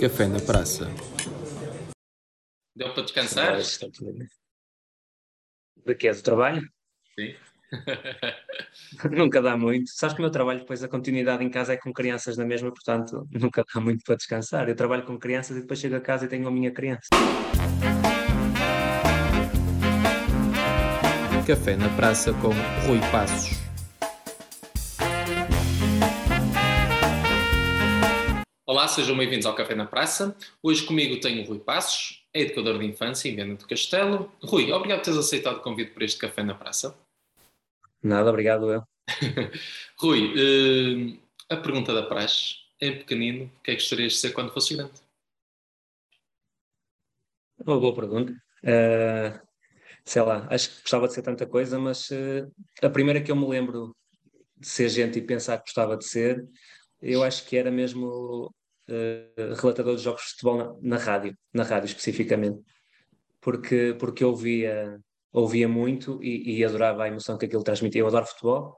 Café na Praça. Deu para descansar? De que é do trabalho? Sim. nunca dá muito. Sabes que o meu trabalho, depois a continuidade em casa é com crianças na mesma, portanto nunca dá muito para descansar. Eu trabalho com crianças e depois chego a casa e tenho a minha criança. Café na Praça com Rui Passos. Sejam bem-vindos ao Café na Praça. Hoje comigo tenho o Rui Passos, é educador de infância em Viana do Castelo. Rui, obrigado por teres aceitado o convite para este Café na Praça. Nada, obrigado eu. Rui, uh, a pergunta da praxe, em pequenino, o que é que gostarias de ser quando fosse grande? Uma boa pergunta. Uh, sei lá, acho que gostava de ser tanta coisa, mas uh, a primeira que eu me lembro de ser gente e pensar que gostava de ser, eu acho que era mesmo uh, relatador de jogos de futebol na, na, rádio, na rádio especificamente, porque, porque ouvia, ouvia muito e, e, adorava a emoção que aquilo transmitia. Eu adoro futebol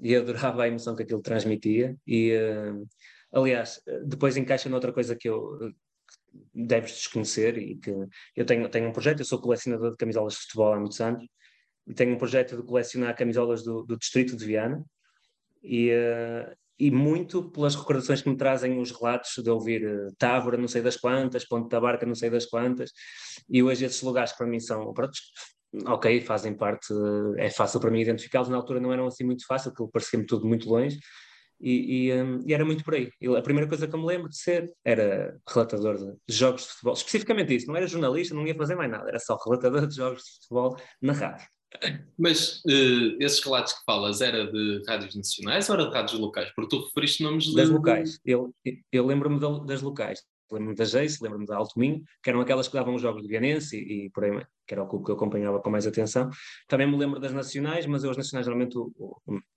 e adorava a emoção que aquilo transmitia. E, uh, aliás, depois encaixa noutra coisa que eu deves desconhecer e que eu tenho, tenho um projeto, eu sou colecionador de camisolas de futebol há muitos anos e tenho um projeto de colecionar camisolas do, do distrito de Viana e, e muito pelas recordações que me trazem os relatos de ouvir uh, Távora, não sei das quantas, Ponte da Barca, não sei das quantas, e hoje esses lugares para mim são, pronto, ok, fazem parte, uh, é fácil para mim identificá-los, na altura não eram assim muito fácil, porque parecia-me tudo muito longe, e, e, um, e, era muito por aí. a primeira coisa que eu me lembro de ser era relatador de jogos de futebol, especificamente isso, não era jornalista, não ia fazer mais nada, era só relatador de jogos de futebol na rádio. Mas uh, esses relatos que falas era de rádios nacionais ou era de rádios locais? Porque tu referiste nomes de... Das locais. Eu, eu lembro-me das locais. Lembro-me da Jace, lembro-me da Alto Minho, que eram aquelas que davam os jogos de Vianense e, e, por aí, que era o clube que eu acompanhava com mais atenção. Também me lembro das nacionais, mas eu as nacionais geralmente,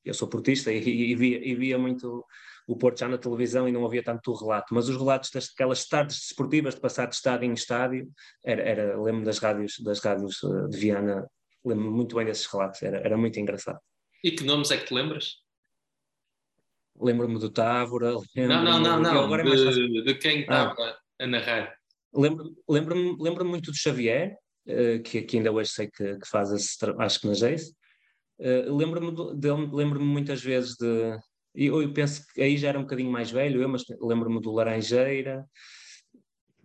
eu sou portista e, e, via, e via muito o Porto já na televisão e não havia tanto o relato, mas os relatos daquelas tardes desportivas de passar de estádio em estádio, era, era lembro das rádios, das rádios eh, de Viana lembro-me muito bem desses relatos, era, era muito engraçado. E que nomes é que te lembras? Lembro-me do Távora. Não, não, não, não. Agora de, é de, de quem estava ah. a narrar. Lembro-me lembro lembro muito do Xavier, uh, que, que ainda hoje sei que, que faz esse acho que na Jace. Uh, lembro-me lembro muitas vezes de. Eu, eu penso que aí já era um bocadinho mais velho, eu, mas lembro-me do Laranjeira,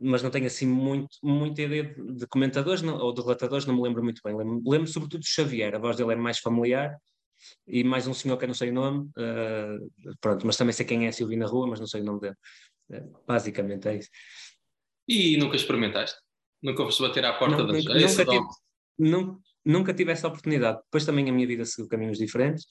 mas não tenho assim muito, muita ideia de, de comentadores não, ou de relatadores, não me lembro muito bem. Lembro, lembro sobretudo de Xavier, a voz dele é mais familiar, e mais um senhor que eu não sei o nome, uh, pronto, mas também sei quem é se eu vi na rua, mas não sei o nome dele. Uh, basicamente é isso. E nunca experimentaste? Nunca foste bater à porta não, das nunca, nunca, tive, nunca tive essa oportunidade. Depois também a minha vida seguiu caminhos diferentes.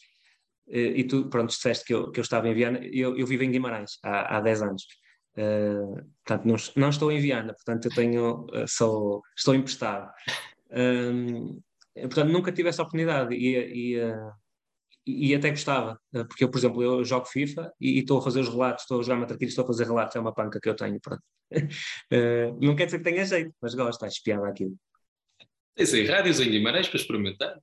Uh, e tu, pronto, disseste que eu, que eu estava em Viana, eu, eu vivo em Guimarães há, há 10 anos. Uh, portanto, não, não, estou em Viana, portanto, eu tenho, uh, sou, estou emprestado. Um, portanto, nunca tive essa oportunidade e, e, uh, e até gostava, porque eu, por exemplo, eu jogo FIFA e, e estou a fazer os relatos, estou a jogar Matraquilhos, estou a fazer relatos, é uma panca que eu tenho, pronto. não quer dizer que tenha jeito, mas gosto, acho piada aquilo. Tens aí rádios em Guimarães para experimentar?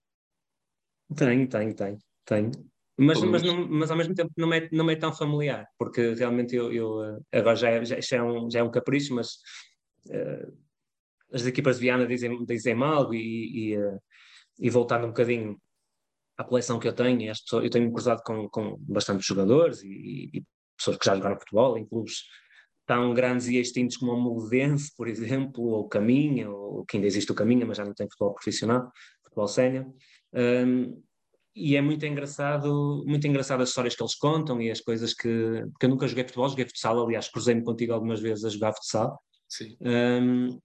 Tenho, tenho, tenho, tenho. Mas, mas, não, mas ao mesmo tempo não é, não é tão familiar, porque realmente eu, eu eh, agora já é, já, é um, já é um capricho, mas uh, as equipas de Viana dizem, dizem mal e, e, uh, e, voltando um bocadinho à coleção que eu tenho, as pessoas, eu tenho cruzado com, com bastantes jogadores e, e, pessoas que já jogaram futebol em clubes tão grandes e extintos como o Moldense, por exemplo, ou Caminha, ou que ainda existe o Caminha, mas já não tem futebol profissional, futebol sénior. Um, e é muito engraçado, muito engraçado as histórias que eles contam e as coisas que. Porque eu nunca joguei futebol, joguei futsal, aliás, cruzei-me contigo algumas vezes a jogar futsal. Sim. Um,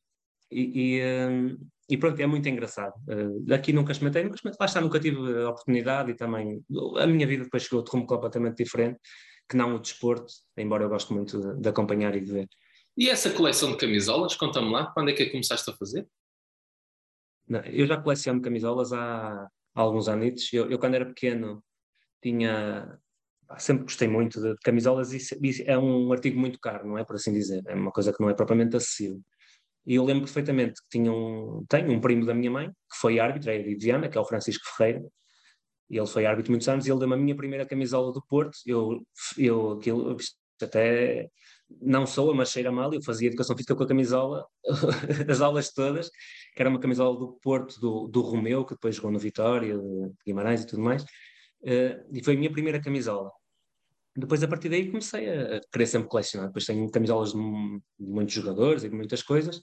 e, e, um, e, pronto, é muito engraçado. Uh, aqui nunca experimentei, mas lá está, nunca tive a oportunidade e também a minha vida depois chegou de rumo completamente diferente que não o desporto, embora eu goste muito de, de acompanhar e de ver. E essa coleção de camisolas, conta-me lá, quando é que começaste a fazer? Não, eu já coleciono camisolas há, alguns anos. Eu, eu, quando era pequeno, tinha. Sempre gostei muito de, de camisolas e, e é um artigo muito caro, não é? Por assim dizer. É uma coisa que não é propriamente acessível. E eu lembro perfeitamente que tinha um, tenho um primo da minha mãe, que foi árbitro, é de Viana, que é o Francisco Ferreira, e ele foi árbitro muitos anos, e ele deu-me a minha primeira camisola do Porto, eu, eu, aquilo, até não sou, mas cheira mal, eu fazia educação física com a camisola, as aulas todas, que era uma camisola do Porto, do, do Romeu, que depois jogou no Vitória, de Guimarães e tudo mais, uh, e foi a minha primeira camisola. Depois, a partir daí, comecei a querer sempre colecionar. Depois tenho camisolas de, de muitos jogadores e de muitas coisas,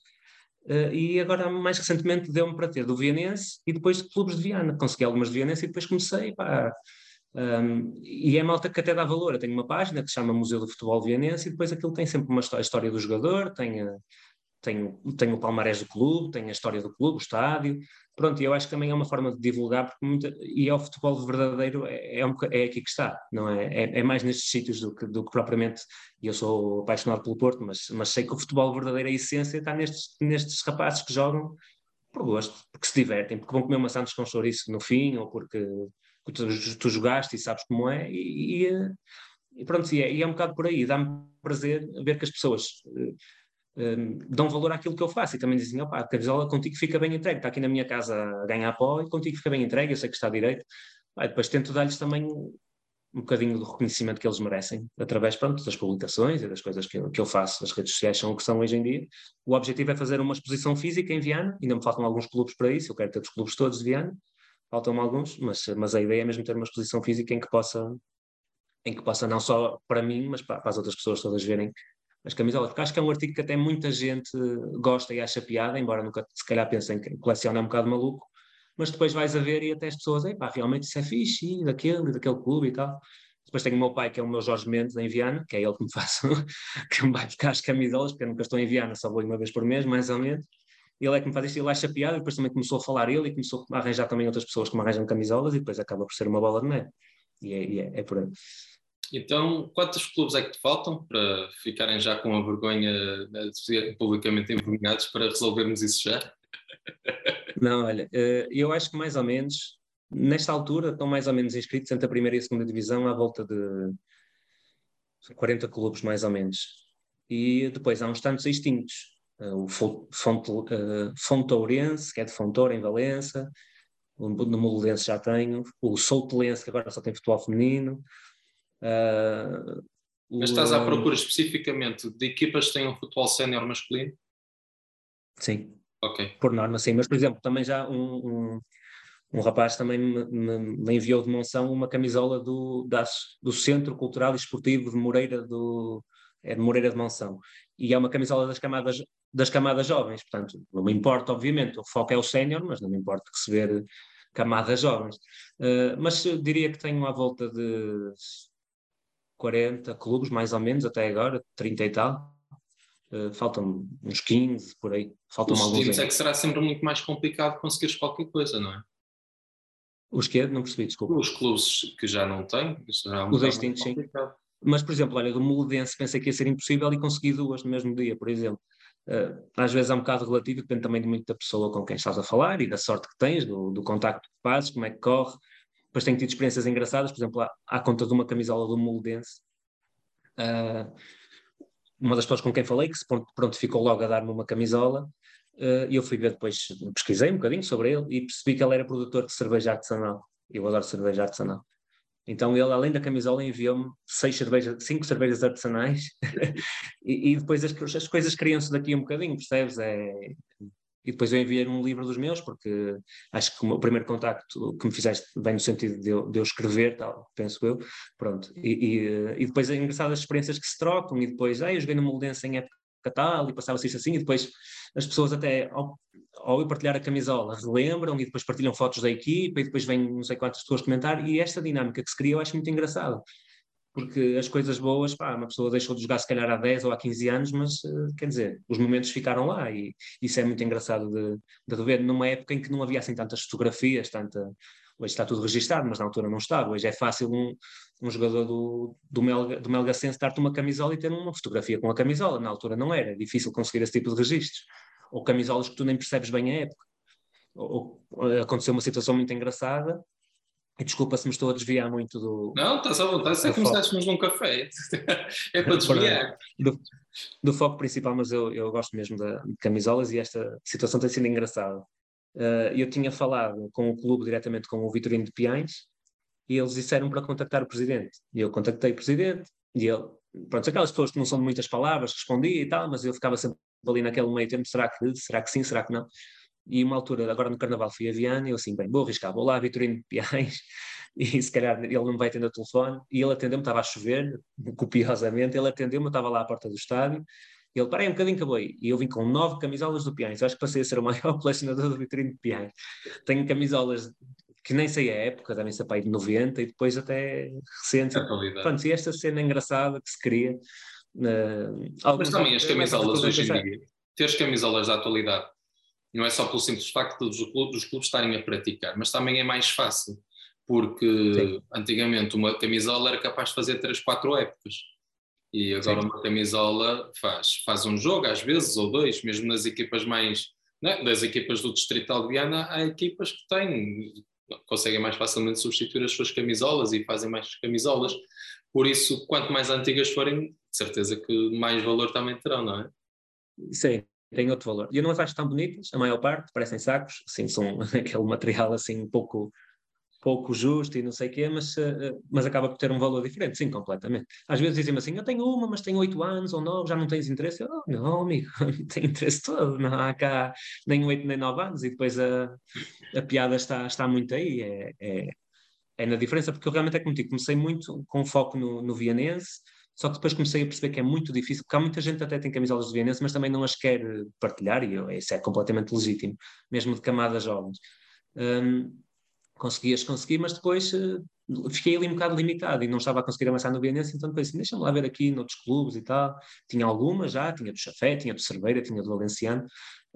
uh, e agora, mais recentemente, deu-me para ter do Vianense e depois de clubes de Viana. Consegui algumas de Vianense e depois comecei, pá, um, e é malta que até dá valor. Eu tenho uma página que se chama Museu do Futebol Vianense e depois aquilo tem sempre uma história, do jogador, tem, tem, tem o palmarés do clube, tem a história do clube, o estádio. Pronto, e eu acho que também é uma forma de divulgar, porque muita, e é o futebol verdadeiro, é, é, um, é aqui que está, não é? É, é mais nestes sítios do que, do que propriamente. Eu sou apaixonado pelo Porto, mas, mas sei que o futebol verdadeiro, a essência, está nestes, nestes rapazes que jogam por gosto, porque se divertem, porque vão comer maçãs com chouriço no fim, ou porque que tu, tu jogaste e sabes como é, e, e, e pronto, e é, e é, um bocado por aí, dá-me prazer ver que as pessoas uh, dão valor àquilo que eu faço e também dizem, opá, a camisola contigo fica bem entregue, está aqui na minha casa a ganhar pó e contigo fica bem entregue, eu sei que está direito. Depois tento dar-lhes também um bocadinho do reconhecimento que eles merecem, através pronto, das publicações e das coisas que eu, que eu faço. As redes sociais são o que são hoje em dia. O objetivo é fazer uma exposição física em Viana, ainda me faltam alguns clubes para isso, eu quero ter os clubes todos de Viana, faltam alguns, mas, mas a ideia é mesmo ter uma exposição física em que possa, em que possa não só para mim, mas para, para as outras pessoas todas verem as camisolas, porque acho que é um artigo que até muita gente gosta e acha piada, embora nunca se calhar pensem que coleciona é um bocado maluco, mas depois vais a ver e até as pessoas, pá, realmente isso é fixe, e daquele, daquele clube e tal. Depois tenho o meu pai, que é o meu Jorge Mendes, em Viana, que é ele que me faz, que me vai buscar as camisolas, porque eu nunca estou em Viana, só vou uma vez por mês, mais ou menos ele é que me faz isto, ele acha piada, e depois também começou a falar ele e começou a arranjar também outras pessoas que me arranjam camisolas e depois acaba por ser uma bola de neve. E é, e é, é por aí. Então, quantos clubes é que te faltam para ficarem já com a vergonha de ser publicamente envergonhados para resolvermos isso já? Não, olha, eh, eu acho que mais ou menos, nesta altura, estão mais ou menos inscritos entre a primeira e a segunda divisão à volta de 40 clubes, mais ou menos. E depois há uns tantos extintos. Eh, o eh, Fontourense, que é de Fontoura, em Valença, no Molense já tenho, o Soutelense, que agora só tem futebol feminino. Uh, Mas estás à procura especificamente de equipas que tenham futebol sénior masculino? Sim. Ok. Por norma, sim. Mas, por exemplo, também já um, um, um rapaz também me, me, me, enviou de Monção uma camisola do, das, do Centro Cultural e Esportivo de Moreira, do, é de Moreira de Monção. E é uma camisola das camadas das camadas jovens. Portanto, não me importa, obviamente, o foco é o sénior, mas não me importa receber camadas jovens. Uh, mas diria que tenho à volta de 40 clubes, mais ou menos, até agora, 30 e tal. Uh, faltam uns 15 por aí. Faltam Os alguns. é que será sempre muito mais complicado conseguires qualquer coisa, não é? Os que Não percebi, desculpa. Os clubes que já não têm, será um Os extintos, sim. Mas, por exemplo, olha, do Moledense pensei que ia ser impossível e consegui duas no mesmo dia, por exemplo. Uh, às vezes é um bocado relativo, depende também de muito da pessoa com quem estás a falar e da sorte que tens, do, do contacto que fazes, como é que corre. Depois tenho tido experiências engraçadas, por exemplo, à, à conta de uma camisola do Moldense. Uh, uma das pessoas com quem falei, que se pronto, ficou logo a dar-me uma camisola, uh, e eu fui ver depois, pesquisei um bocadinho sobre ele e percebi que ele era produtor de cerveja artesanal. Eu adoro cerveja artesanal. Então ele, além da camisola, enviou-me seis cervejas, cinco cervejas artesanais e, e, depois as, as coisas criam-se daqui um bocadinho, percebes? É, e depois eu enviei um livro dos meus, porque acho que o primeiro contacto que me fizeste vem no sentido de eu, de eu escrever, tal, penso eu, pronto. E, e, e, depois é engraçado as experiências que se trocam, e depois, ah, eu joguei no Moldense em época tal, e passava-se isto assim, e depois as pessoas até, ao eu partilhar a camisola, relembram e depois partilham fotos da equipa e depois vêm não sei quantas pessoas comentar e esta dinâmica que se cria eu acho muito engraçada. Porque as coisas boas, pá, uma pessoa deixou de jogar se calhar há 10 ou há 15 anos, mas eh, quer dizer, os momentos ficaram lá e isso é muito engraçado de, de ver numa época em que não havia assim tantas fotografias, tanta, hoje está tudo registado, mas na altura não estava. Hoje é fácil um, um jogador do, do, Melga, do Melgacense dar-te uma camisola e ter uma fotografia com a camisola. Na altura não era, é difícil conseguir esse tipo de registros ou camisolas que tu nem percebes bem a época. Ou, ou aconteceu uma situação muito engraçada, e desculpa se me estou a desviar muito do. Não, estás à vontade, se é como se num café. é para desviar. Do, do, foco principal, mas eu, eu gosto mesmo de, de camisolas e esta situação tem sido engraçada. Uh, eu tinha falado com o clube diretamente com o Vitorino de Piães e eles disseram para contactar o presidente. E eu contactei o presidente e ele pronto, aquelas pessoas que não são de muitas palavras, respondia e tal, mas eu ficava sempre ali naquele meio tempo, será que, será que sim, será que não? E uma altura, agora no Carnaval fui a Viana, e eu assim, bem, vou arriscar, vou lá, Vitorino de Piais, e se calhar ele não vai atender o telefone, e ele atendeu-me, estava a chover, copiosamente, ele atendeu-me, eu estava lá à porta do estádio, e ele, parei um bocadinho vou aí. E eu vim com nove camisolas do Piães. Acho que passei a ser o maior colecionador do Vitorino de Piães. Tenho camisolas que nem sei a época, devem ser para aí de 90 e depois até recente. Pronto, e esta cena engraçada que se cria. Uh, Mas também as camisolas hoje em dia, ter as camisolas da atualidade, não é só pelo simples facto dos clubes, dos clubes estarem a praticar, mas também é mais fácil, porque Sim. antigamente uma camisola era capaz de fazer 3, 4 épocas. E agora Sim. uma camisola faz, faz um jogo, às vezes, ou dois, mesmo nas equipas mais. Né, das equipas do Distrito de Viana, há equipas que têm, conseguem mais facilmente substituir as suas camisolas e fazem mais camisolas. Por isso, quanto mais antigas forem, de certeza que mais valor também terão, não é? Sim, tem outro valor. E eu não as acho tão bonitas, a maior parte, parecem sacos, assim, são aquele material assim pouco pouco justo e não sei o quê, mas, uh, mas acaba por ter um valor diferente, sim, completamente. Às vezes dizem-me assim, eu tenho uma, mas tenho oito anos ou nove, já não tens interesse? Eu, oh, não, amigo, tenho interesse todo, não há cá nem oito nem nove anos, e depois a, a piada está, está muito aí, é, é, é na diferença, porque eu realmente é como digo, comecei muito com foco no, no vienense, só que depois comecei a perceber que é muito difícil, porque há muita gente até tem camisolas de vienense, mas também não as quer partilhar, e isso é completamente legítimo, mesmo de camadas jovens. Um, conseguias conseguir, mas depois uh, fiquei ali um bocado limitado e não estava a conseguir avançar no Bienense, então depois assim, deixa-me lá ver aqui noutros clubes e tal. Tinha algumas já, tinha do Chafé, tinha do Cerveira, tinha do Valenciano.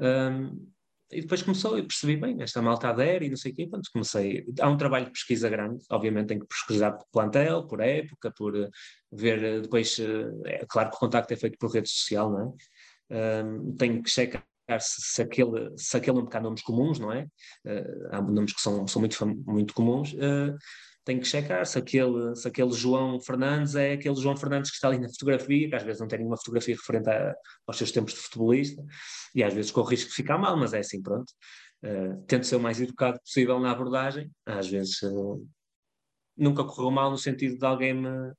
Um, e depois começou, eu percebi bem, esta malta adere e não sei o quê, quando comecei, há um trabalho de pesquisa grande, obviamente tem que pesquisar por plantel, por época, por uh, ver uh, depois, uh, é claro que o contacto é feito por rede social, não é? Um, tenho que checar se, se, aquele, se aquele não há nomes comuns, não é? Uh, há nomes que são, são muito, muito comuns. Uh, tem que checar se aquele, se aquele João Fernandes é aquele João Fernandes que está ali na fotografia, que às vezes não tem nenhuma fotografia referente a, aos seus tempos de futebolista, e às vezes corre o risco de ficar mal, mas é assim, pronto. Uh, tento ser o mais educado possível na abordagem, às vezes uh, nunca correu mal no sentido de alguém me,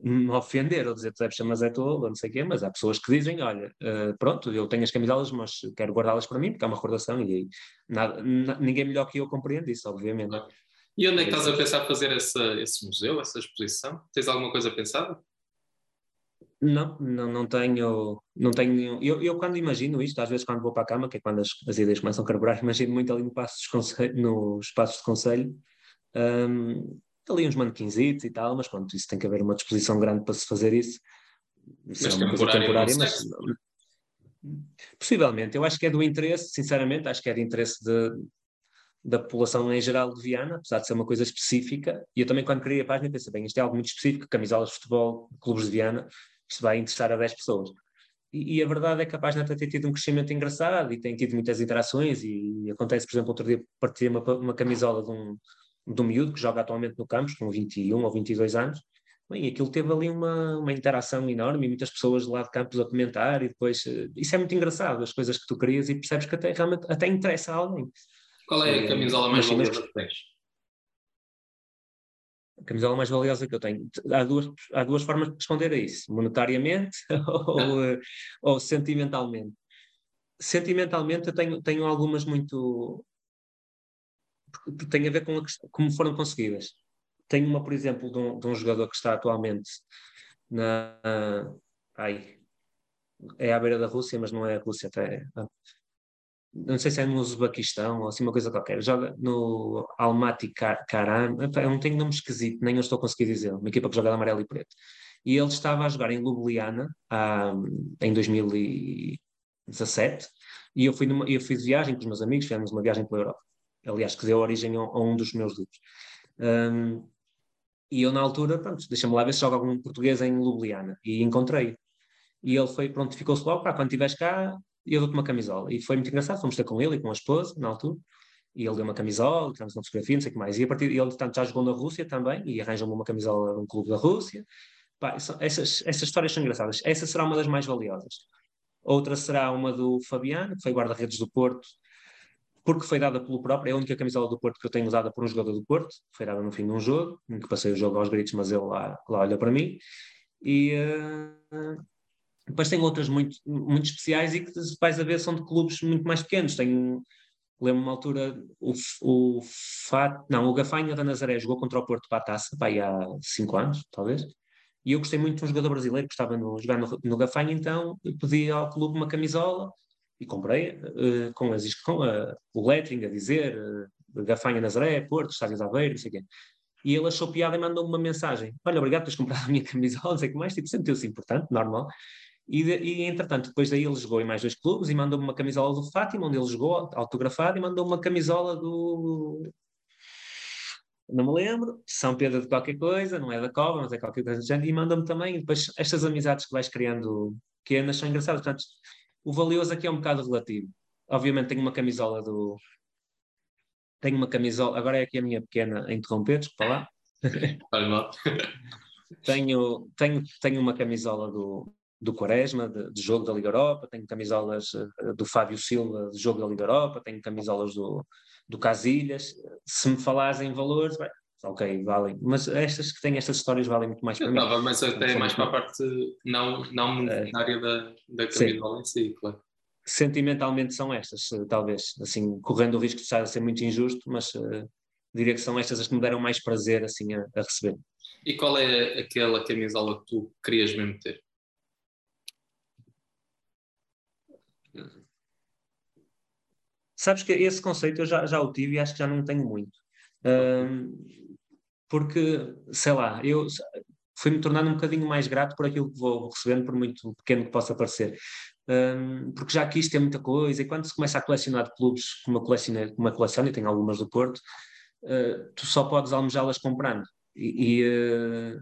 me ofender ou dizer tu deves chamar Zé Tolo, não sei o quê, mas há pessoas que dizem, olha, uh, pronto, eu tenho as camisolas, mas quero guardá-las para mim, porque é uma recordação e nada, ninguém melhor que eu compreende isso, obviamente. E onde é que estás a pensar fazer essa, esse museu, essa exposição? Tens alguma coisa pensada? Não, não, não tenho, não tenho eu, eu quando imagino isto, às vezes quando vou para a cama, que é quando as, as ideias começam a carburar, imagino muito ali no, passo no espaço de conselho, um, ali uns manequinzitos e tal, mas pronto, isso tem que haver uma disposição grande para se fazer isso. Isso mas é uma coisa temporária, mas possivelmente, eu acho que é do interesse, sinceramente, acho que é de interesse de, da população em geral de Viana, apesar de ser uma coisa específica, e eu também quando criei a página pensei, bem, isto é algo muito específico, camisolas de futebol, clubes de Viana, isto vai interessar a 10 pessoas. E, e, a verdade é que a página tem tido um crescimento engraçado e tem tido muitas interações e, e acontece, por exemplo, outro dia partilhei uma, uma camisola de um, do miúdo que joga atualmente no campus, com 21 ou 22 anos, Bem, aquilo teve ali uma, uma interação enorme e muitas pessoas lá de campus a comentar e depois, eh, isso é muito engraçado, as coisas que tu querias e percebes que até realmente até interessa a alguém. Qual é a eh, camisola mais valiosa que tens? A camisola mais valiosa que eu tenho. Há duas, há duas formas de responder a isso, monetariamente ou, eh, ou sentimentalmente. Sentimentalmente eu tenho, tenho algumas muito, tem a ver com a, como foram conseguidas. Tenho uma, por exemplo, de um, de um jogador que está atualmente na. ai, é à beira da Rússia, mas não é a Rússia, até. Não sei se é no Uzbequistão ou assim uma coisa qualquer. Joga no Almaty Karan. Eu não tenho nome esquisito, nem eu estou a conseguir dizer. Uma equipa que joga de amarelo e preto. E ele estava a jogar em Ljubljana um, em 2017 e eu fui, numa, eu fiz viagem com os meus amigos, fizemos uma viagem pela Europa aliás, que deu origem a, a um dos meus livros. Um, e eu, na altura, pronto, deixa-me lá ver se joga algum português em Ljubljana. E encontrei. E ele foi, pronto, ficou-se logo, pá, quando estiveres cá, eu dou-te uma camisola. E foi muito engraçado, fomos ter com ele e com a esposa, na altura. E ele deu uma camisola, tivemos uma fotografia, não sei o que mais. E a partir ele, tanto, já jogou na Rússia também, e arranjou-me uma camisola de um clube da Rússia. Pá, essas, essas histórias são engraçadas. Essa será uma das mais valiosas. Outra será uma do Fabiano, que foi guarda-redes do Porto, porque foi dada pelo próprio, é a única camisola do Porto que eu tenho usada por um jogador do Porto, foi dada no fim de um jogo, em que passei o jogo aos gritos, mas ele lá, lá olha para mim, E uh, depois tem outras muito, muito especiais e que vais a ver são de clubes muito mais pequenos. Tenho, lembro uma altura, o, o Fat, não, o Gafanha da Nazaré jogou contra o Porto para a taça, vai há cinco anos, talvez. E eu gostei muito de um jogador brasileiro que estava no, jogar no, no Gafanha, então pedi ao clube uma camisola e comprei uh, com, as, com uh, o lettering a dizer uh, Gafanha Nazaré, Porto, Estádio de Aveiro, não sei o quê. E ele achou piada e mandou-me uma mensagem: Olha, obrigado por comprado a minha camisola, não sei o que mais, tipo, sentiu-se importante, normal. E, de, e, entretanto, depois daí ele jogou em mais dois clubes e mandou-me uma camisola do Fátima, onde ele jogou autografado, e mandou-me uma camisola do. Não me lembro, São Pedro de qualquer coisa, não é da Cova, mas é qualquer coisa do género, e mandou-me também. Depois, estas amizades que vais criando pequenas são engraçadas. Portanto, o valioso aqui é um bocado relativo. Obviamente, tenho uma camisola do. Tenho uma camisola, agora é aqui a minha pequena a interromper, desculpa lá. tenho, tenho, tenho uma camisola do, do Quaresma, de, de, jogo da Liga Europa, tenho camisolas uh, do Fábio Silva, de jogo da Liga Europa, tenho camisolas do, do Casilhas. Se me falares em valores, bem, ok, valem. Mas estas que têm estas histórias valem muito mais para mim. Estava, mas até mais para a parte não, não monetária é, da, da camisola em si, claro. Sentimentalmente são estas, talvez, assim, correndo o risco de estar a ser muito injusto, mas uh, diria que são estas as que me deram mais prazer, assim, a, a receber. E qual é aquela camisola que tu querias mesmo ter? Sabes que esse conceito eu já, já o tive e acho que já não tenho muito. Um, porque, sei lá, eu fui-me tornando um bocadinho mais grato por aquilo que vou recebendo, por muito pequeno que possa parecer. Um, porque já quis ter muita coisa, e quando se começa a colecionar de clubes, como eu coleciono, como eu e tenho algumas do Porto, uh, tu só podes almejá-las comprando. E, e, uh,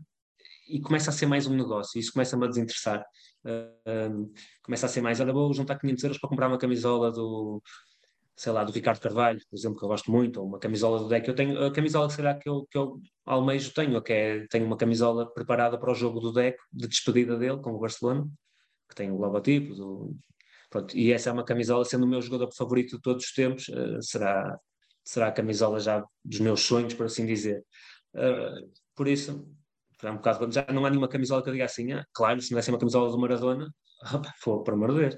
e, começa a ser mais um negócio, e isso começa-me a desinteressar. Uh, começa a ser mais, olha, vou juntar 500 euros para comprar uma camisola do, sei lá, do Ricardo Carvalho, por exemplo, que eu gosto muito, ou uma camisola do deck. Eu tenho a camisola que será que eu, que eu almejo tenho, que é, tenho uma camisola preparada para o jogo do deck, de despedida dele com o Barcelona, que tem o logotipo do, pronto, e essa é uma camisola, sendo o meu jogador favorito de todos os tempos, uh, será, será a camisola já dos meus sonhos, por assim dizer. Uh, por isso, um bocado, já não há nenhuma camisola que eu diga assim, ah, claro, se não é uma camisola do Maradona, opa, for, por amor de Deus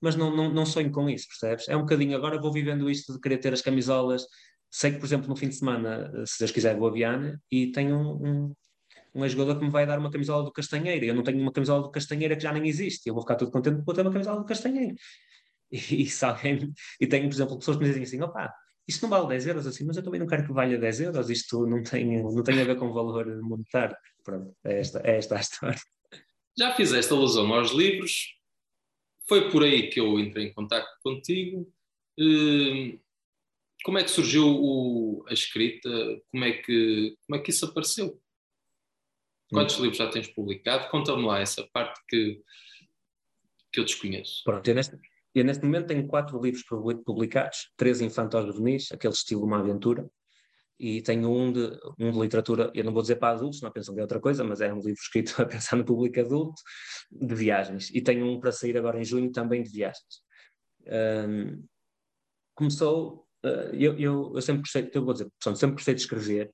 mas não, não, não sonho com isso, percebes? É um bocadinho, agora vou vivendo isto de querer ter as camisolas. Sei que, por exemplo, no fim de semana, se Deus quiser, vou a Viana e tenho um, um, um que me vai dar uma camisola do Castanheira. Eu não tenho uma camisola do Castanheira que já nem existe. Eu vou ficar todo contente por ter uma camisola do Castanheira. E, e, alguém, e tenho, por exemplo, pessoas que me dizem assim: opá, isto não vale 10 euros assim, mas eu também não quero que valha 10 euros, isto não tem, não tem a ver com valor monetário. Pronto, é esta, é esta a história. Já fizeste alusão aos livros, foi por aí que eu entrei em contato contigo. Hum, como é que surgiu o, a escrita? Como é, que, como é que isso apareceu? Quantos hum. livros já tens publicado? Conta-me lá essa parte que, que eu desconheço. Pronto, eu neste, eu neste momento tenho quatro livros publicados, três infantos juvenis, aquele estilo uma aventura, e tenho um de, um de literatura, eu não vou dizer para adultos, não pensam que é outra coisa, mas é um livro escrito a pensar no público adulto, de viagens. E tenho um para sair agora em junho também de viagens. Um, começou, uh, eu, eu, eu, sempre gostei, eu vou dizer, sempre gostei de escrever,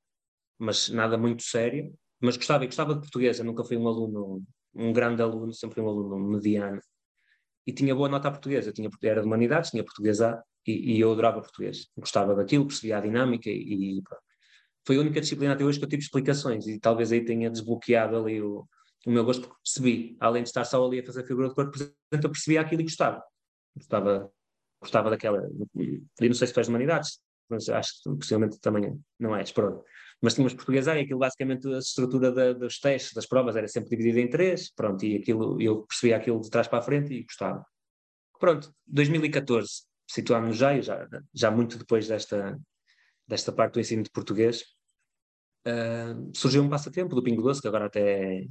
mas nada muito sério, mas gostava, gostava de português, eu nunca fui um aluno, um grande aluno, sempre fui um aluno mediano, e tinha boa nota a português, eu tinha, era de humanidades, tinha português A, e, e, eu adorava português. Gostava daquilo, percebia a dinâmica e, e foi a única disciplina até hoje que eu tive explicações e talvez aí tenha desbloqueado ali o, o meu gosto, porque percebi, além de estar só ali a fazer figura de corpo, eu percebia aquilo e gostava. Gostava, gostava daquela. Eu não sei se faz humanidades, mas acho que possivelmente também não és, pronto. Mas tínhamos português aí, aquilo basicamente, a estrutura da, dos testes, das provas, era sempre dividida em três, pronto, e aquilo, eu percebia aquilo de trás para a frente e gostava. Pronto, 2014, situámos-nos já, já, já muito depois desta, desta parte do ensino de português, uh, surgiu um passatempo do Pingo Doce, que agora até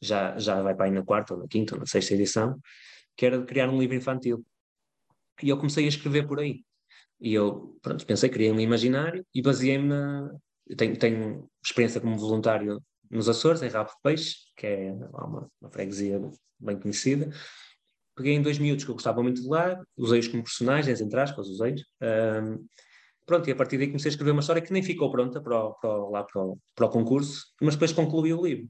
já, já vai para aí na quarta, ou na quinta, ou na sexta edição, que era de criar um livro infantil. E eu comecei a escrever por aí. E eu, pronto, pensei, criei um imaginário e baseei-me na... tenho, tenho experiência como voluntário nos Açores, em Rabo de Peixe, que é uma, uma freguesia bem conhecida, peguei em dois miúdos que eu gostava muito de lá, usei-os como personagens, entre aspas, usei-os. Um, pronto, e a partir daí comecei a escrever uma história que nem ficou pronta para o, para o, lá para o, para o concurso, mas depois concluí o livro.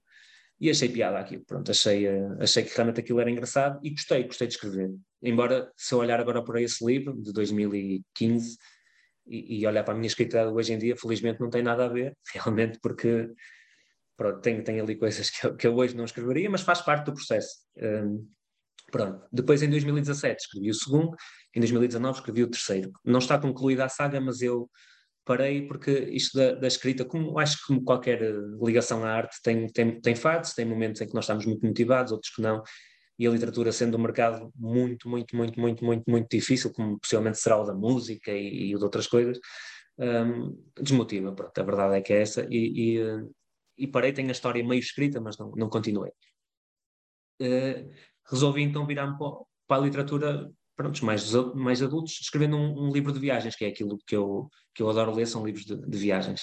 e achei piada aquilo. Pronto, achei, uh, achei que realmente aquilo era engraçado e gostei, gostei de escrever. Embora, se eu olhar agora para esse livro, de 2015, e, e olhar para a minha escrita hoje em dia, felizmente não tem nada a ver, realmente, porque pronto, tem, tem ali coisas que eu, que eu hoje não escreveria, mas faz parte do processo. Um, pronto. Depois, em 2017, escrevi o segundo, em 2019 escrevi o terceiro. Não está concluída a saga, mas eu parei porque isto da, da, escrita, como acho que como qualquer ligação à arte, tem, tem, tem fases, tem momentos em que nós estamos muito motivados, outros que não, e a literatura sendo um mercado muito, muito, muito, muito, muito, muito difícil, como possivelmente será o da música e, e o de outras coisas, um, desmotiva, pronto, a verdade é que é essa, e, e, e parei, tenho a história meio escrita, mas não, não continuei. Uh, resolvi então virar-me para, para, a literatura pronto, mais, mais adultos, escrevendo um, um, livro de viagens, que é aquilo que eu, que eu adoro ler, são livros de, de viagens.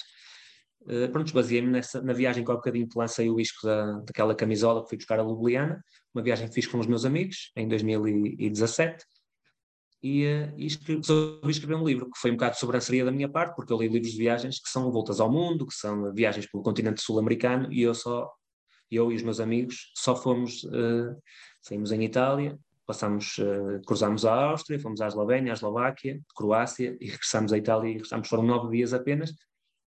Uh, pronto, baseei-me na viagem que há bocadinho te lancei o isco da, daquela camisola que fui buscar a Ljubljana, uma viagem que fiz com os meus amigos em 2017, e, e escrevi, resolvi escrever um livro que foi um bocado de sobranceria da minha parte, porque eu li livros de viagens que são voltas ao mundo, que são viagens pelo continente sul-americano, e eu só, eu e os meus amigos, só fomos, uh, saímos em Itália, passamos, uh, cruzámos a Áustria, fomos à Eslovénia, à Eslováquia, Croácia, e regressámos à Itália e regressámos, foram nove dias apenas,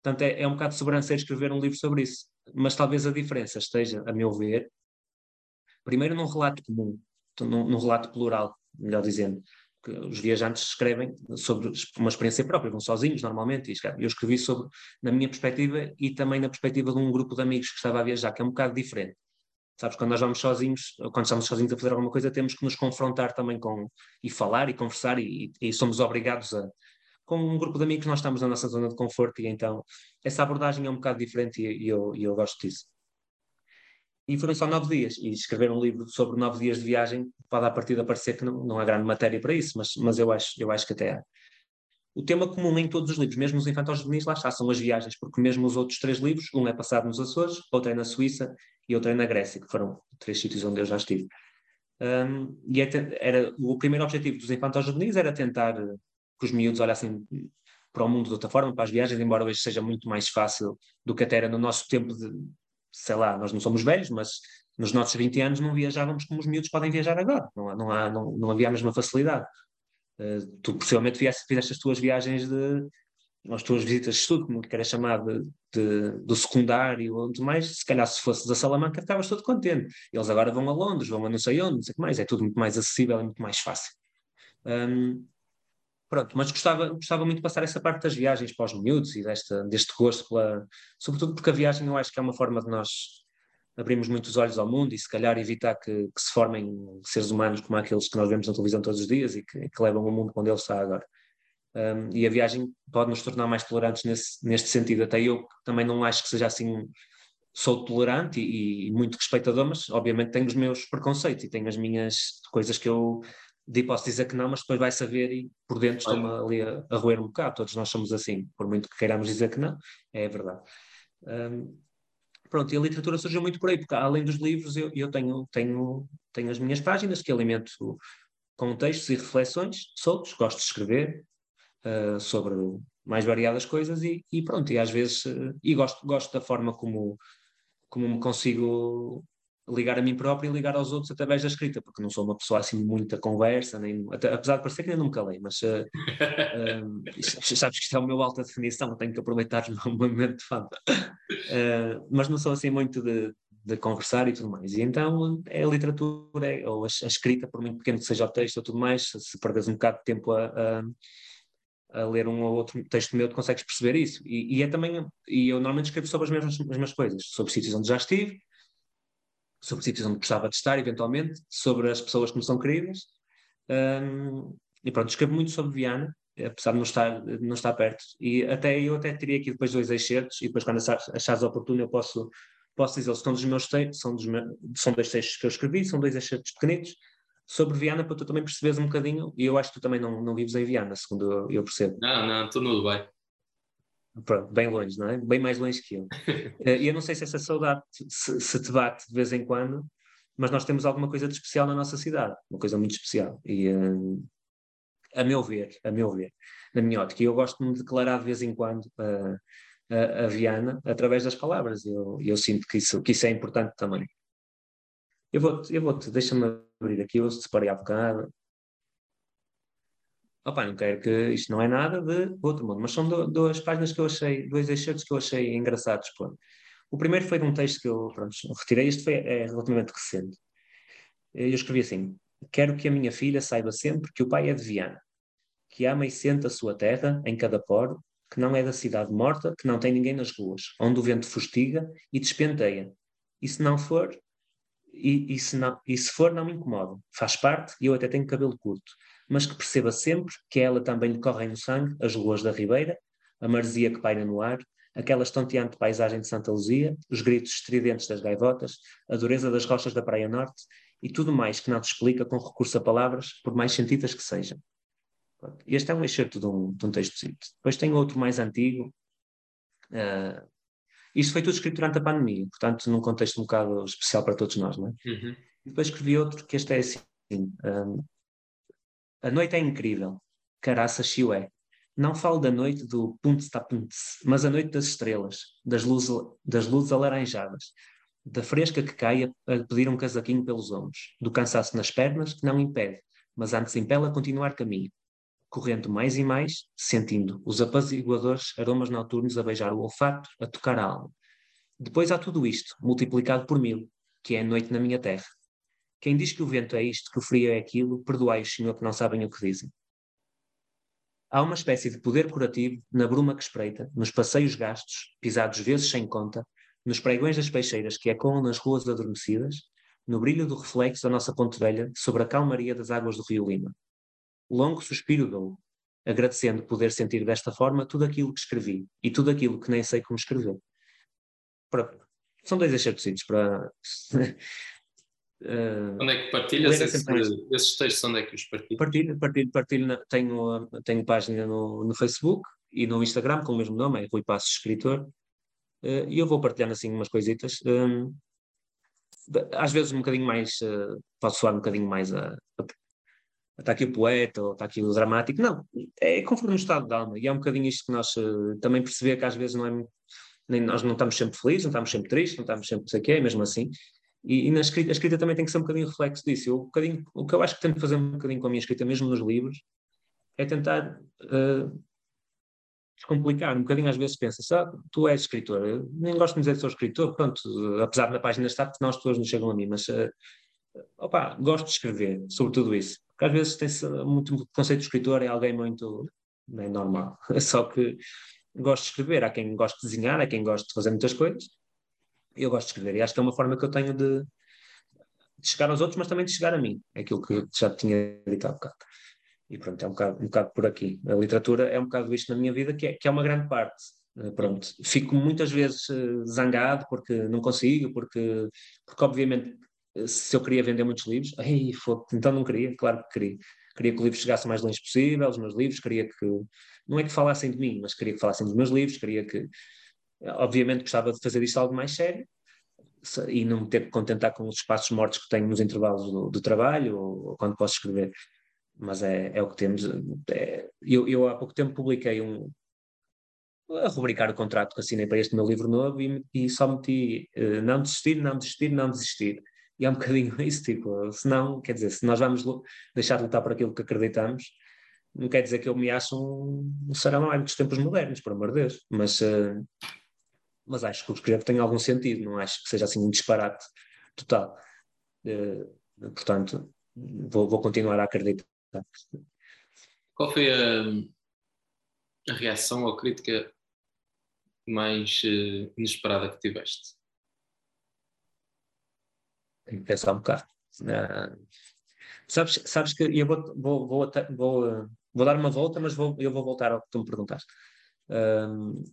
Portanto, é, é um bocado sobranceiro escrever um livro sobre isso. Mas talvez a diferença esteja, a meu ver, primeiro num relato comum, num, num relato plural, melhor dizendo. Que os viajantes escrevem sobre uma experiência própria, vão sozinhos normalmente, eu escrevi sobre, na minha perspectiva e também na perspectiva de um grupo de amigos que estava a viajar, que é um bocado diferente. Sabes, quando nós vamos sozinhos, quando estamos sozinhos a fazer alguma coisa, temos que nos confrontar também com, e falar e conversar, e, e somos obrigados a, com um grupo de amigos nós estamos na nossa zona de conforto e então essa abordagem é um bocado diferente e, eu, eu gosto disso. E foram só nove dias, e escrever um livro sobre nove dias de viagem pode a partir de parecer que não, não há grande matéria para isso, mas, mas eu, acho, eu acho que até há. O tema comum em todos os livros, mesmo os infantos juvenis, lá está, são as viagens, porque mesmo os outros três livros, um é passado nos Açores, outro é na Suíça e outro é na Grécia, que foram três sítios onde eu já estive. Um, e é era, o primeiro objetivo dos infantos juvenis era tentar que os miúdos olhassem para o mundo de outra forma, para as viagens, embora hoje seja muito mais fácil do que até era no nosso tempo de, sei lá, nós não somos velhos, mas nos nossos 20 anos não viajávamos como os miúdos podem viajar agora, não, há, não, há, não, não havia a mesma facilidade. Uh, tu possivelmente fizeste, fizeste as tuas viagens de, as tuas visitas de estudo, como queres chamar, de, de, do secundário ou mais, se calhar se fosses a Salamanca ficavas todo contente. Eles agora vão a Londres, vão a não sei onde, não sei o que mais, é tudo muito mais acessível e muito mais fácil. Um, Pronto, mas gostava, gostava muito de passar essa parte das viagens para os miúdos e desta, deste gosto pela. Sobretudo porque a viagem eu acho que é uma forma de nós abrirmos muitos olhos ao mundo e se calhar evitar que, que se formem seres humanos como aqueles que nós vemos na televisão todos os dias e que, que levam o mundo onde ele está agora. Um, e a viagem pode nos tornar mais tolerantes nesse, neste sentido. Até eu também não acho que seja assim. Sou tolerante e, e muito respeitador, mas obviamente tenho os meus preconceitos e tenho as minhas coisas que eu de posso dizer que não, mas depois vai saber e por dentro estou-me ali a, a, roer um bocado. Todos nós somos assim, por muito que queiramos dizer que não, é verdade. Um, pronto, e a literatura surgiu muito por aí, porque além dos livros eu, eu tenho, tenho, tenho as minhas páginas que alimento com textos e reflexões soltos, gosto de escrever uh, sobre mais variadas coisas e, e pronto, e às vezes, uh, e gosto, gosto da forma como, como me consigo ligar a mim próprio e ligar aos outros através da escrita, porque não sou uma pessoa assim muita conversa, nem, até, apesar de parecer que ainda nunca leio, mas uh, uh, sabes que isto é o meu alta definição, tenho que aproveitar o meu momento de fama. Uh, mas não sou assim muito de, de, conversar e tudo mais. E então é a literatura, é, ou a, a, escrita, por muito pequeno que seja o texto ou tudo mais, se, se perdes um bocado de tempo a, a a ler um ou outro texto meu, tu consegues perceber isso. E, e, é também, e eu normalmente escrevo sobre as mesmas, as mesmas coisas, sobre sítios onde já estive, sobre sítios onde gostava de estar, eventualmente, sobre as pessoas que me são queridas. Um, e pronto, escrevo muito sobre Viana, apesar de não estar, não estar perto. E até eu até teria aqui depois dois excertos, e depois, quando achares oportuno, eu posso, posso dizer, são dos meus textos, são, dos meus, são dois textos que eu escrevi, são dois excertos pequenitos, sobre Viana, para tu também perceberes um bocadinho, e eu acho que tu também não, não vives em Viana, segundo eu, eu percebo. Não, não, estou no Dubai. Pronto, bem longe, não é? Bem mais longe que eu. Eh, e eu não sei se essa saudade se, se, te bate de vez em quando, mas nós temos alguma coisa de especial na nossa cidade, uma coisa muito especial. E uh, a meu ver, a meu ver, na minha ótica, eu gosto de me declarar de vez em quando uh, a, a Viana através das palavras. Eu, eu sinto que isso, que isso é importante também. Eu vou-te, eu vou deixa-me abrir aqui, eu separei há bocado. Opa, não quero que isto não é nada de outro mundo, mas são do, duas páginas que eu achei, dois excertos que eu achei engraçados. Pô. O primeiro foi de um texto que eu pronto, retirei, este foi, é relativamente recente. Eu escrevi assim: Quero que a minha filha saiba sempre que o pai é de Viana, que ama e sente a sua terra em cada poro, que não é da cidade morta, que não tem ninguém nas ruas, onde o vento fustiga e despenteia. E se não for, e, e, se não, e se for, não me incomoda. Faz parte, e eu até tenho cabelo curto, mas que perceba sempre que ela também lhe correm no sangue as ruas da Ribeira, a maresia que paira no ar, aquela estonteante paisagem de Santa Luzia, os gritos estridentes das gaivotas, a dureza das rochas da Praia Norte e tudo mais que não se explica com recurso a palavras, por mais sentidas que sejam. Este é um excerto de um, de um texto. Depois tem outro mais antigo. Uh, isto foi tudo escrito durante a pandemia, portanto, num contexto um bocado especial para todos nós, não é? Uhum. E depois escrevi outro que este é assim: um, A noite é incrível, caraça chiué. Não falo da noite do punts ta punts, mas a noite das estrelas, das luzes, das luzes alaranjadas, da fresca que cai a, a pedir um casaquinho pelos ombros, do cansaço nas pernas que não impede, mas antes impele a continuar caminho correndo mais e mais, sentindo os apaziguadores aromas noturnos a beijar o olfato, a tocar a alma. Depois há tudo isto, multiplicado por mil, que é a noite na minha terra. Quem diz que o vento é isto, que o frio é aquilo, perdoai-os, Senhor, que não sabem o que dizem. Há uma espécie de poder curativo na bruma que espreita, nos passeios gastos, pisados vezes sem conta, nos pregões das peixeiras que ecoam nas ruas adormecidas, no brilho do reflexo da nossa ponte velha sobre a calmaria das águas do rio Lima longo suspiro dou, agradecendo poder sentir desta forma tudo aquilo que escrevi e tudo aquilo que nem sei como escrever. Para... São dois exercícios para. Uh, onde é que partilhas esse, mais... esses textos? Onde é que os partilhas? Partilho, partilho, partilho. tenho, tenho página no, no Facebook e no Instagram com o mesmo nome, é Rui Passos Escritor. Uh, e eu vou partilhando assim umas coisitas. Um, às vezes um bocadinho mais, uh, pode soar um bocadinho mais a, a, está aqui o poeta, ou está aqui o dramático. Não, é conforme o estado de alma. E é um bocadinho isto que nós uh, também perceber que às vezes não é. Nem, nós não estamos sempre felizes, não estamos sempre tristes, não estamos sempre sei o que é, mesmo assim. E, e, na escrita, a escrita também tem que ser um bocadinho reflexo disso. Eu, um bocadinho, o que eu acho que tento fazer um bocadinho com a minha escrita, mesmo nos livros, é tentar uh, descomplicar. Um bocadinho às vezes pensa, sabe, tu és escritor, eu nem gosto de dizer que sou escritor, pronto, apesar da página estar, porque não as pessoas não chegam a mim, mas uh, opa, gosto de escrever sobre tudo isso. Porque às vezes tem-se muito conceito de escritor é alguém muito é normal. Só que gosto de escrever, há quem goste de desenhar, há quem goste de fazer muitas coisas. Eu gosto de escrever e acho que é uma forma que eu tenho de, de chegar aos outros, mas também de chegar a mim. É aquilo que já tinha dito há bocado. E pronto, é um bocado, um bocado por aqui. A literatura é um bocado isto na minha vida, que é, que é uma grande parte. Eh, pronto, fico muitas vezes eh, zangado porque não consigo, porque, porque obviamente se eu queria vender muitos livros, aí, então não queria, claro que queria. Queria que o livro chegasse o mais longe possível, os meus livros, queria que, não é que falassem de mim, mas queria que falassem dos meus livros, queria que, obviamente gostava de fazer isto algo mais sério, e não me ter que contentar com os espaços mortos que tenho nos intervalos do, do trabalho, ou, ou, quando posso escrever. Mas é, é o que temos. É, eu, eu há pouco tempo publiquei um, a rubricar o contrato que assinei para este meu livro novo e, e só meti uh, não desistir, não desistir, não desistir. E é um bocadinho isso, tipo, se não, quer dizer, se nós vamos deixar de lutar por aquilo que acreditamos, não quer dizer que eu me acho um, um saramário dos tempos modernos, por amor de Deus, mas, uh, mas acho que o escrevo tem algum sentido, não acho que seja assim um disparate total. Uh, portanto, vou, vou continuar a acreditar. Qual foi a, a reação ou crítica mais uh, inesperada que tiveste? tenho que pensar um bocado. Uh, sabes, sabes que eu vou, vou, vou, vou, vou, dar uma volta, mas vou, eu vou voltar ao que tu me perguntaste. Uh,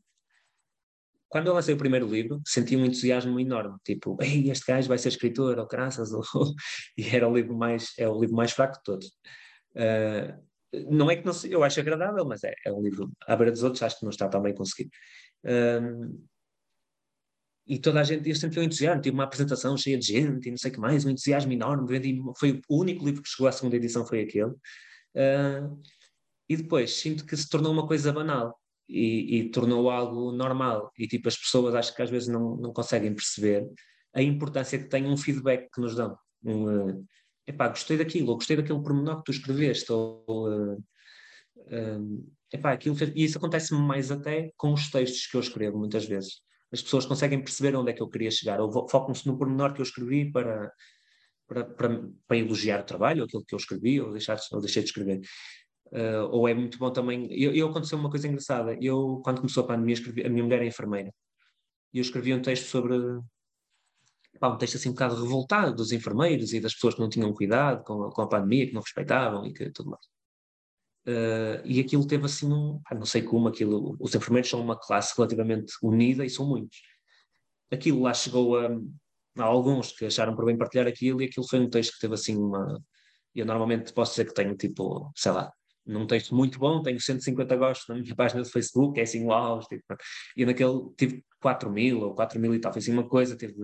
quando eu lancei o primeiro livro, senti um entusiasmo enorme, tipo, Ei, este gajo vai ser escritor, ou graças, ou... e era o livro mais, é o livro mais fraco de todos. Uh, não é que não sei, eu acho agradável, mas é, é um livro, à beira dos outros, acho que não está tão bem conseguido. Uh, e toda a gente, eu fui um entusiasmo, tive uma apresentação cheia de gente e não sei o que mais, um entusiasmo enorme, vendi, foi o único livro que chegou à segunda edição foi aquele. Uh, e depois sinto que se tornou uma coisa banal. E, e, tornou algo normal. E tipo, as pessoas acho que às vezes não, não conseguem perceber a importância que tem um feedback que nos dão. Um, uh, epá, gostei daquilo, ou gostei daquele pormenor que tu escreveste, ou uh, epá, aquilo. E isso acontece mais até com os textos que eu escrevo, muitas vezes. As pessoas conseguem perceber onde é que eu queria chegar, ou focam-se no pormenor que eu escrevi para, para, para, para, elogiar o trabalho, aquilo que eu escrevi, ou, deixar, ou deixei de escrever. Uh, ou é muito bom também. Eu, eu, aconteceu uma coisa engraçada. Eu, quando começou a pandemia, escrevi, a minha mulher é enfermeira. E eu escrevi um texto sobre. Pá, um texto assim um bocado revoltado dos enfermeiros e das pessoas que não tinham cuidado com a, com a pandemia, que não respeitavam e que tudo mais. Uh, e aquilo teve assim um. Pá, não sei como, aquilo. Os enfermeiros são uma classe relativamente unida e são muitos. Aquilo lá chegou a. Há alguns que acharam por bem partilhar aquilo e aquilo foi um texto que teve assim uma. Eu normalmente posso dizer que tenho tipo, sei lá, num texto muito bom, tenho 150 gostos na minha página do Facebook, é assim, uau, tipo, e naquele tive 4 mil ou 4 mil e tal, foi assim uma coisa, teve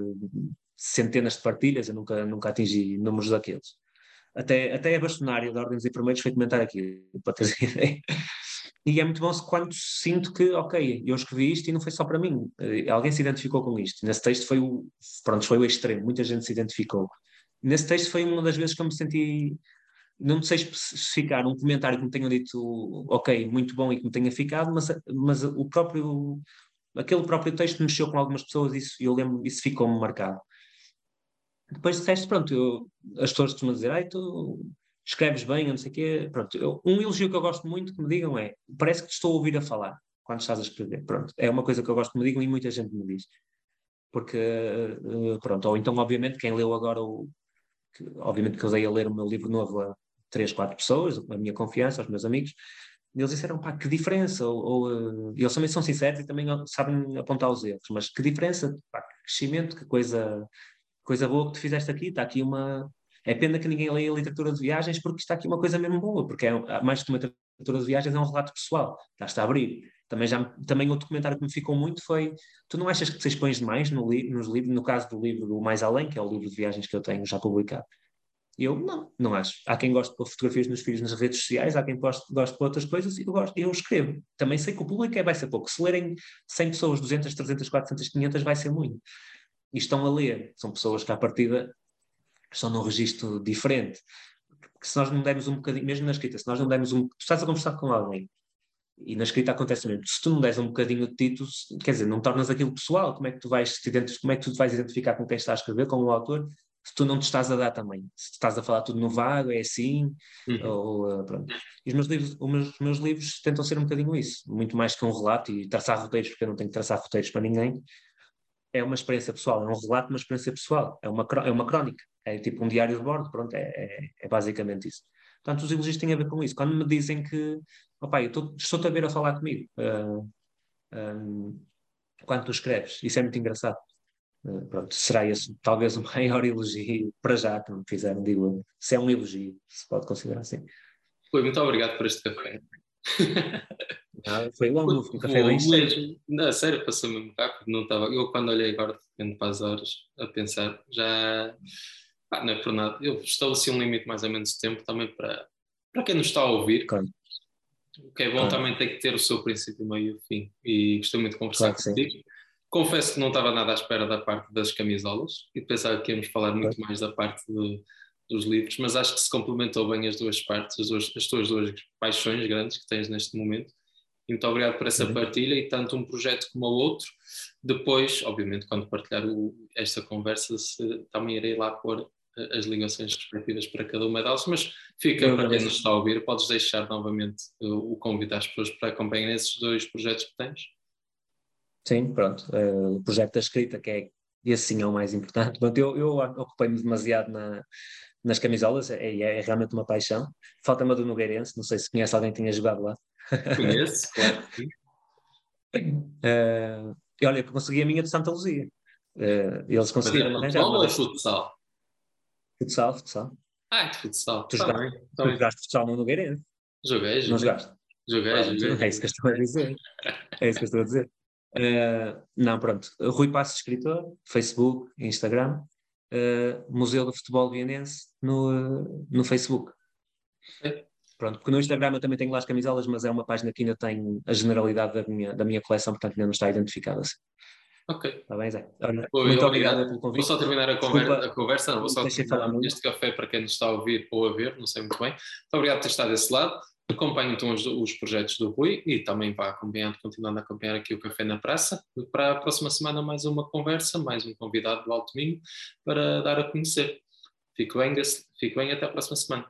centenas de partilhas, eu nunca, nunca atingi números daqueles. Até, até a bastonária da Ordem dos Enfermeiros foi comentar aqui, para teres ideia. E é muito bom quando sinto que, ok, eu escrevi isto e não foi só para mim, eh, alguém se identificou com isto. Nesse texto foi o, pronto, foi o extremo, muita gente se identificou. Nesse texto foi uma das vezes que eu me senti não sei especificar um comentário que me tenha dito, ok, muito bom e que me tenha ficado, mas, mas o próprio, aquele próprio texto mexeu com algumas pessoas e isso, isso ficou-me marcado. Depois de resto, pronto, eu, as pessoas costumam dizer, ai, tu escreves bem, não sei o quê, pronto. Eu, um elogio que eu gosto muito que me digam é, parece que te estou a ouvir a falar quando estás a escrever, pronto. É uma coisa que eu gosto que me digam e muita gente me diz. Porque, eh, pronto, ou então, obviamente, quem leu agora o, que, obviamente que eu dei a ler o meu livro novo a três, quatro pessoas, a minha confiança, os meus amigos, eles disseram, pá, que diferença, ou, ou uh, eles também são sinceros e também sabem apontar os erros, mas que diferença, pá, que crescimento, que coisa, coisa boa que tu fizeste aqui, está aqui uma... É pena que ninguém leia literatura de viagens porque está aqui uma coisa mesmo boa, porque é mais que uma literatura de viagens, é um relato pessoal, está a abrir. Também, já, também outro comentário que me ficou muito foi: tu não achas que te expões demais no li nos livros, no caso do livro do Mais Além, que é o livro de viagens que eu tenho já publicado? Eu não, não acho. Há quem goste de pôr fotografias dos filhos nas redes sociais, há quem goste, goste de outras coisas, e eu, gosto, eu escrevo. Também sei que o público é, vai ser pouco. Se lerem 100 pessoas, 200, 300, 400, 500, vai ser muito. E estão a ler. São pessoas que, à partida, estão num registro diferente. Porque se nós não dermos um bocadinho, mesmo na escrita, se nós não dermos um. Tu estás a conversar com alguém e na escrita acontece mesmo. Se tu não des um bocadinho de título, quer dizer, não tornas aquilo pessoal, como é que tu vais, como é que tu vais identificar com quem está a escrever, com o autor, se tu não te estás a dar também. Se estás a falar tudo no vago, é assim, uhum. ou uh, pronto. E os meus, livros, os meus, meus, livros tentam ser um bocadinho isso, muito mais que um relato e traçar roteiros, porque eu não tenho que traçar roteiros para ninguém. É uma experiência pessoal, é um relato, uma experiência pessoal, é uma, é uma crónica, é tipo um diário de bordo, pronto, é, é, é basicamente isso. Portanto, os elogios têm a ver com isso. Quando me dizem que, opa, eu estou-te a ver a falar comigo, uh, uh, um, quando tu escreves, isso é muito engraçado. Eh, pronto, será esse talvez o maior elogio para já que me fizeram, digo Se é um elogio, se pode considerar assim. Foi, muito obrigado por este café. Ah, foi longo, foi um café bem. Não, sério, passou mesmo rápido. Não estava, eu, quando olhei agora, vendo para as horas, a pensar, já. Ah, não é por nada. Eu estabeleci um limite mais ou menos de tempo também para, para quem nos está a ouvir. Claro. O que é bom claro. também tem que ter o seu princípio, meio e fim. E gostei muito de conversar claro contigo. Confesso que não estava nada à espera da parte das camisolas e pensava que íamos falar muito mais da parte do, dos livros, mas acho que se complementou bem as duas partes, as, duas, as tuas duas paixões grandes que tens neste momento. Muito obrigado por essa uhum. partilha e tanto um projeto como o outro. Depois, obviamente, quando partilhar o, esta conversa, se, também irei lá pôr eh, as ligações respectivas para cada uma delas, mas fica para quem nos está a ouvir, podes deixar novamente o, o convite às pessoas para acompanhar esses dois projetos que tens. Sim, pronto. Uh, o projeto da escrita, que é esse sim é o mais importante. Pronto, eu, eu ocupei-me demasiado na, nas camisolas, é, é, realmente uma paixão. Falta-me a do Nogueirense, não sei se conhece alguém que tenha jogado lá. Conheço, claro. uh, e olha, eu consegui a minha de Santa Luzia. Uh, eles conseguiram Mas é futebol ou é futsal? Futsal, futsal. Ah, é de futsal. Tu, tá jogaste, tu jogaste futsal no Nogueirense? Joguei, joguei. Não jogaste? Joguei, joguei. É isso que eu estou a dizer. É isso que eu estou a dizer. Uh, não, pronto. Rui Passos, escritor, Facebook, Instagram, uh, Museu do Futebol Vienense no, no Facebook. É. pronto, porque no Instagram eu também tenho lá as camisolas, mas é uma página que ainda tem a generalidade da minha, da minha coleção, portanto ainda não está identificada assim. Ok. Está bem, Zé? Olha, Oi, muito obrigado. obrigado. pelo convite. Vou só terminar a, conver a conversa, não, vou só terminar este café para quem nos está a ouvir ou a ver, não sei muito bem. Muito obrigado por ter estado desse lado. Acompanhe então os, os, projetos do Rui e também vá acompanhando, continuando a acompanhar aqui o Café na Praça. Para a próxima semana, mais uma conversa, mais um convidado do Alto Minho para dar a conhecer. Fique bem, fique bem até a próxima semana.